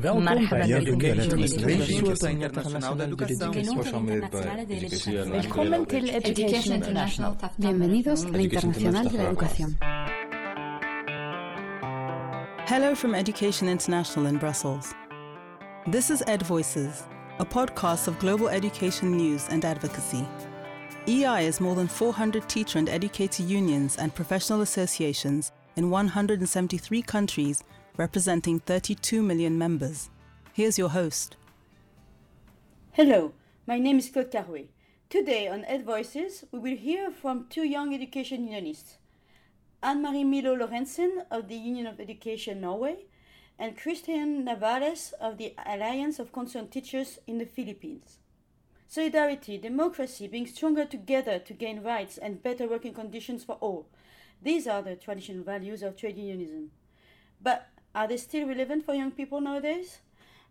Education International Education International. Bienvenidos a la Internacional de la Educación. Hello from Education International in Brussels. This is Ed Voices, a podcast of global education news and advocacy. EI is more than 400 teacher and educator unions and professional associations in 173 countries representing 32 million members. Here's your host. Hello, my name is Claude Carouet. Today on Ed Voices, we will hear from two young education unionists, Anne-Marie Milo Lorentzen of the Union of Education Norway and Christian Navarez of the Alliance of Concerned Teachers in the Philippines. Solidarity, democracy, being stronger together to gain rights and better working conditions for all. These are the traditional values of trade unionism. But are they still relevant for young people nowadays?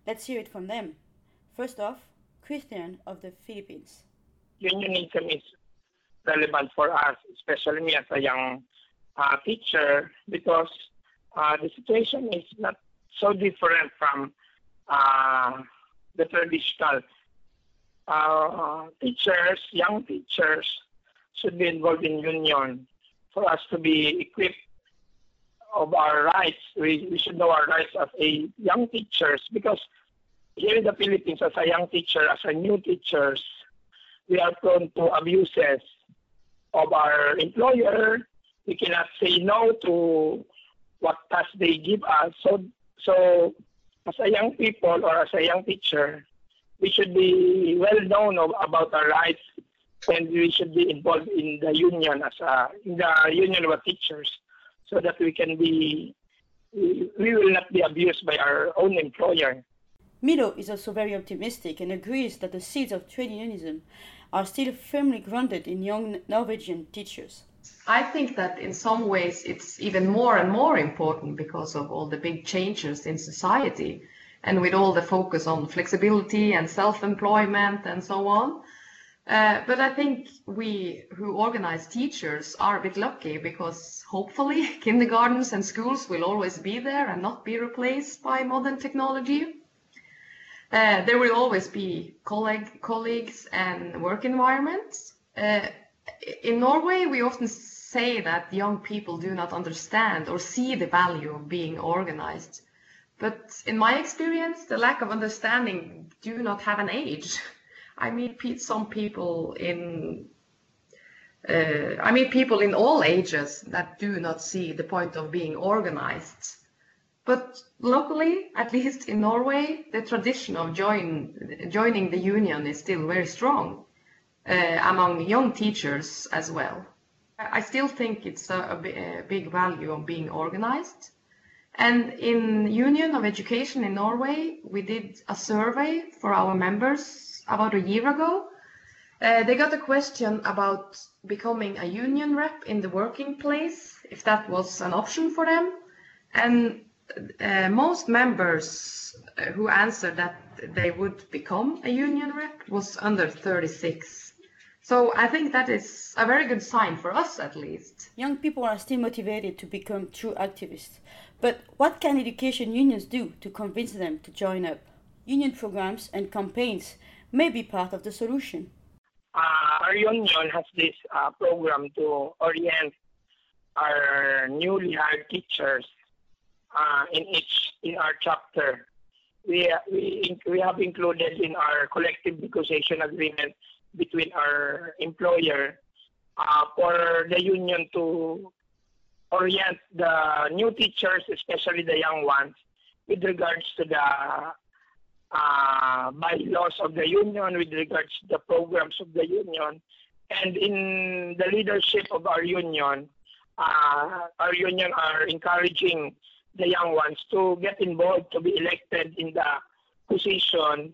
Let's hear it from them. First off, Christian of the Philippines. unionism is relevant for us, especially me as a young uh, teacher, because uh, the situation is not so different from uh, the traditional uh, teachers, young teachers should be involved in union for us to be equipped of our rights. We, we should know our rights as a young teachers because here in the Philippines, as a young teacher, as a new teachers, we are prone to abuses of our employer. We cannot say no to what task they give us. So, so as a young people or as a young teacher, we should be well known of, about our rights, and we should be involved in the union as a in the union of teachers, so that we can be we, we will not be abused by our own employer. Milo is also very optimistic and agrees that the seeds of trade unionism are still firmly grounded in young Norwegian teachers. I think that in some ways it's even more and more important because of all the big changes in society and with all the focus on flexibility and self-employment and so on. Uh, but I think we who organize teachers are a bit lucky because hopefully kindergartens and schools will always be there and not be replaced by modern technology. Uh, there will always be colleague, colleagues and work environments. Uh, in Norway, we often say that young people do not understand or see the value of being organized. But in my experience, the lack of understanding do not have an age. I meet some people in uh, I meet people in all ages that do not see the point of being organized. But locally, at least in Norway, the tradition of join, joining the union is still very strong uh, among young teachers as well. I still think it's a a big value of being organized. And in Union of Education in Norway, we did a survey for our members about a year ago. Uh, they got a question about becoming a union rep in the working place, if that was an option for them. And uh, most members uh, who answered that they would become a union rep was under 36. So I think that is a very good sign for us at least. Young people are still motivated to become true activists. But what can education unions do to convince them to join up? Union programs and campaigns may be part of the solution. uh, our union has this uh, program to orient our newly hired teachers uh, in each in our chapter. We we we have included in our collective negotiation agreement between our employer uh, for the union to orient the new teachers, especially the young ones, with regards to the uh, bylaws of the union, with regards to the programs of the union, and in the leadership of our union, uh, our union are encouraging the young ones to get involved, to be elected in the position,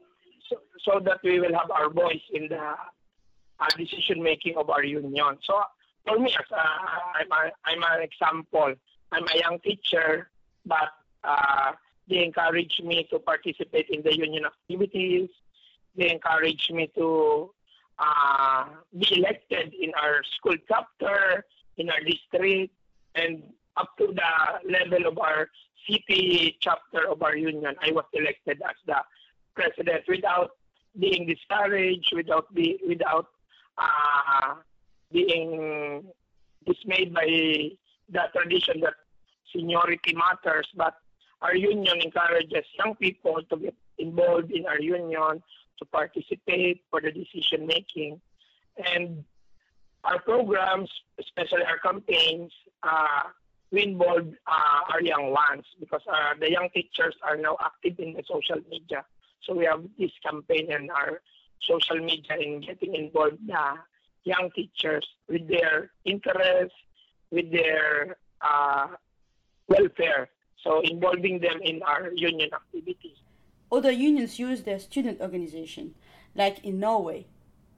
so, so that we will have our voice in the uh, decision making of our union. So for me, as a, I'm, a, I'm an example. I'm a young teacher, but uh, they encourage me to participate in the union activities. They encourage me to uh, be elected in our school chapter, in our district, and up to the level of our city chapter of our union, I was elected as the president without being discouraged, without be without uh, being dismayed by the tradition that seniority matters. But our union encourages young people to get involved in our union, to participate for the decision making, and our programs, especially our campaigns, uh, we involve uh, our young ones because uh, the young teachers are now active in the social media. So we have this campaign in our social media in getting involved the young teachers with their interests, with their uh, welfare. So involving them in our union activities. Other unions use their student organization, like in Norway.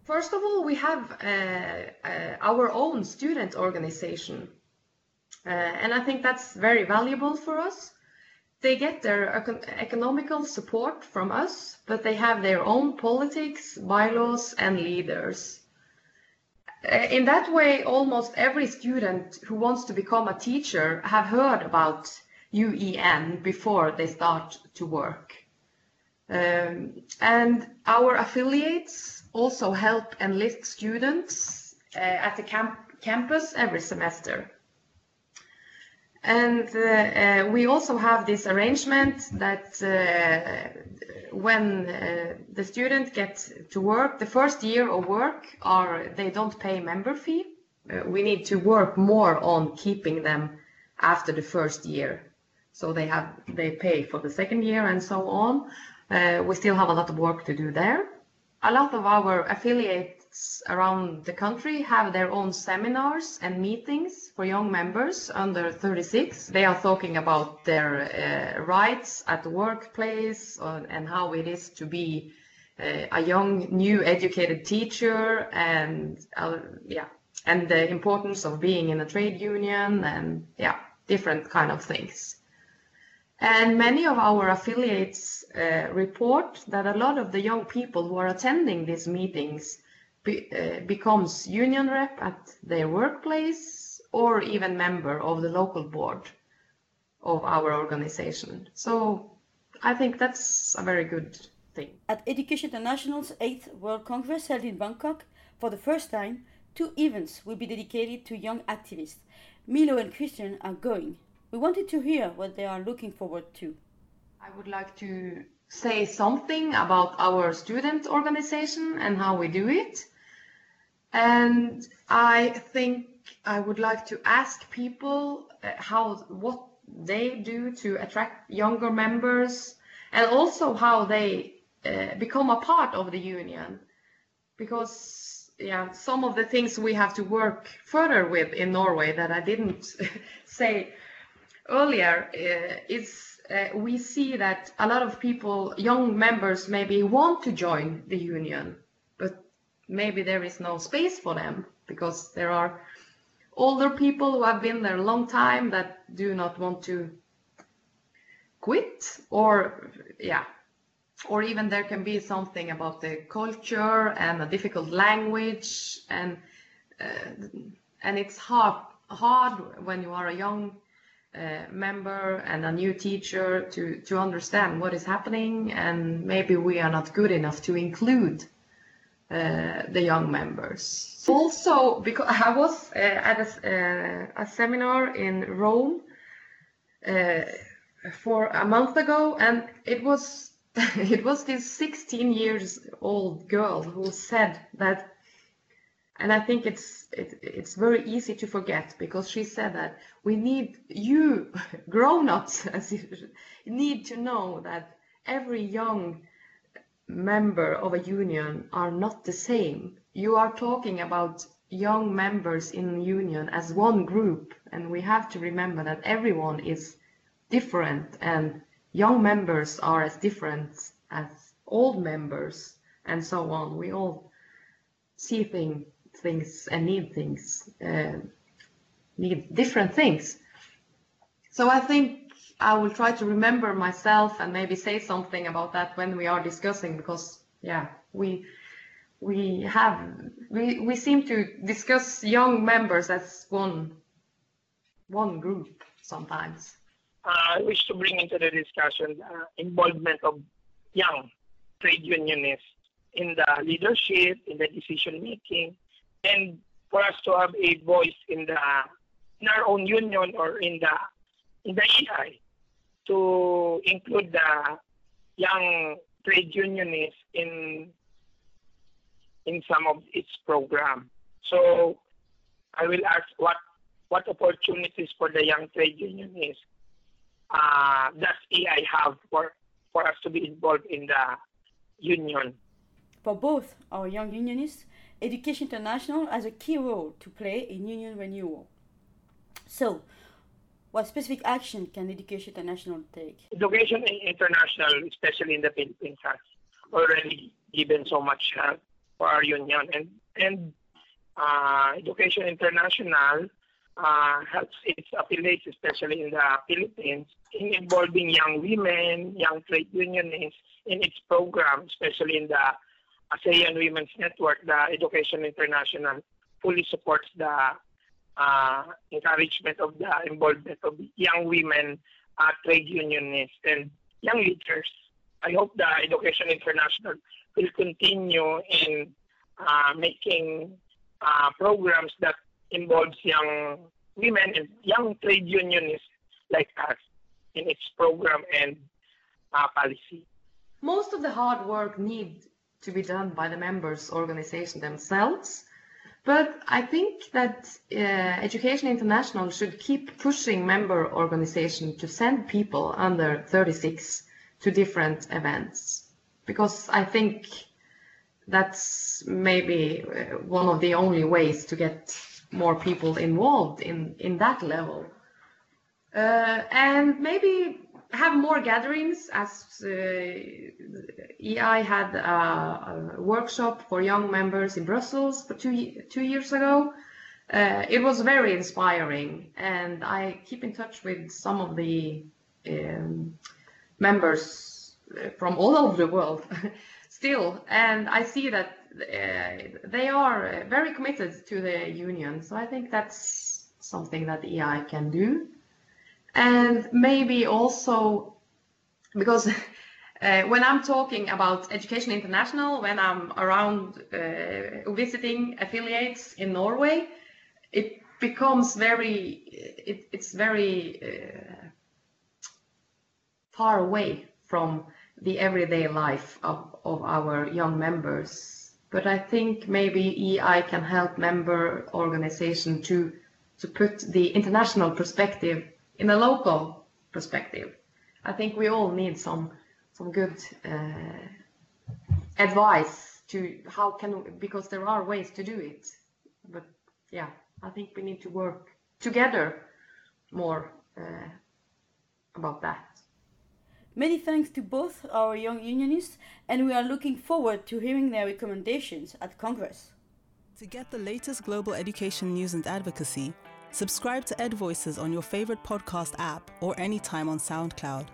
First of all, we have uh, uh, our own student organization. Uh, and I think that's very valuable for us. They get their econ economical support from us, but they have their own politics, bylaws, and leaders. Uh, in that way, almost every student who wants to become a teacher have heard about UEN before they start to work. Um, and our affiliates also help enlist students uh, at the camp campus every semester. And uh, uh, we also have this arrangement that uh, when uh, the student gets to work, the first year of work, are they don't pay member fee. Uh, we need to work more on keeping them after the first year. So they have they pay for the second year and so on. Uh, we still have a lot of work to do there. A lot of our affiliates around the country have their own seminars and meetings for young members under 36. They are talking about their uh, rights at the workplace uh, and how it is to be uh, a young, new educated teacher and uh, yeah, and the importance of being in a trade union and yeah, different kind of things. And many of our affiliates uh, report that a lot of the young people who are attending these meetings be, uh, becomes union rep at their workplace or even member of the local board of our organization. So I think that's a very good thing. At Education International's 8th World Congress held in Bangkok, for the first time, two events will be dedicated to young activists. Milo and Christian are going. We wanted to hear what they are looking forward to. I would like to say something about our student organization and how we do it. And I think I would like to ask people uh, how what they do to attract younger members and also how they uh, become a part of the union because yeah some of the things we have to work further with in Norway that I didn't say earlier uh, uh, we see that a lot of people young members maybe want to join the union but maybe there is no space for them because there are older people who have been there a long time that do not want to quit or yeah or even there can be something about the culture and a difficult language and uh, and it's hard hard when you are a young uh, member and a new teacher to to understand what is happening and maybe we are not good enough to include uh, the young members. Also, because I was uh, at a, uh, a, seminar in Rome uh, for a month ago, and it was it was this 16 years old girl who said that, and I think it's it, it's very easy to forget because she said that we need you grown-ups need to know that every young member of a union are not the same. You are talking about young members in union as one group and we have to remember that everyone is different and young members are as different as old members and so on. We all see thing, things and need things, uh, need different things. So I think I will try to remember myself and maybe say something about that when we are discussing because yeah we we have we we seem to discuss young members as one one group sometimes. uh, I wish to bring into the discussion the involvement of young trade unionists in the leadership, in the decision making, and for us to have a voice in the in our own union or in the in the EI to include the young trade unionists in in some of its program. So I will ask what what opportunities for the young trade unionists uh, does EI have for for us to be involved in the union? For both our young unionists, Education International has a key role to play in union renewal. So, what specific action can Education International take? Education International, especially in the Philippines, has already given so much help for our union, and and uh, Education International uh, helps its affiliates, especially in the Philippines, in involving young women, young trade unionists in its program, especially in the ASEAN Women's Network. The Education International fully supports the uh, encouragement of the involvement of young women, uh, trade unionists, and young leaders. I hope the Education International will continue in uh, making uh, programs that involves young women and young trade unionists like us in its program and uh, policy. Most of the hard work need to be done by the members organization themselves. But I think that uh, Education International should keep pushing member organizations to send people under 36 to different events because I think that's maybe uh, one of the only ways to get more people involved in, in that level. Uh, and maybe have more gatherings as uh, EI had a, a, workshop for young members in Brussels for two, two years ago. Uh, it was very inspiring and I keep in touch with some of the um, members uh, from all over the world still and I see that uh, they are very committed to the union. So I think that's something that EI can do. And maybe also because uh, when I'm talking about Education International, when I'm around uh, visiting affiliates in Norway, it becomes very, it, it's very uh, far away from the everyday life of, of our young members. But I think maybe EI can help member organization to to put the international perspective in a local perspective. I think we all need some some good uh, advice to how can because there are ways to do it. But yeah, I think we need to work together more uh, about that. Many thanks to both our young unionists, and we are looking forward to hearing their recommendations at Congress. To get the latest global education news and advocacy, subscribe to Ed Voices on your favorite podcast app or anytime on SoundCloud.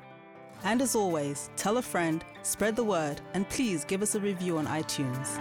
And as always, tell a friend, spread the word, and please give us a review on iTunes.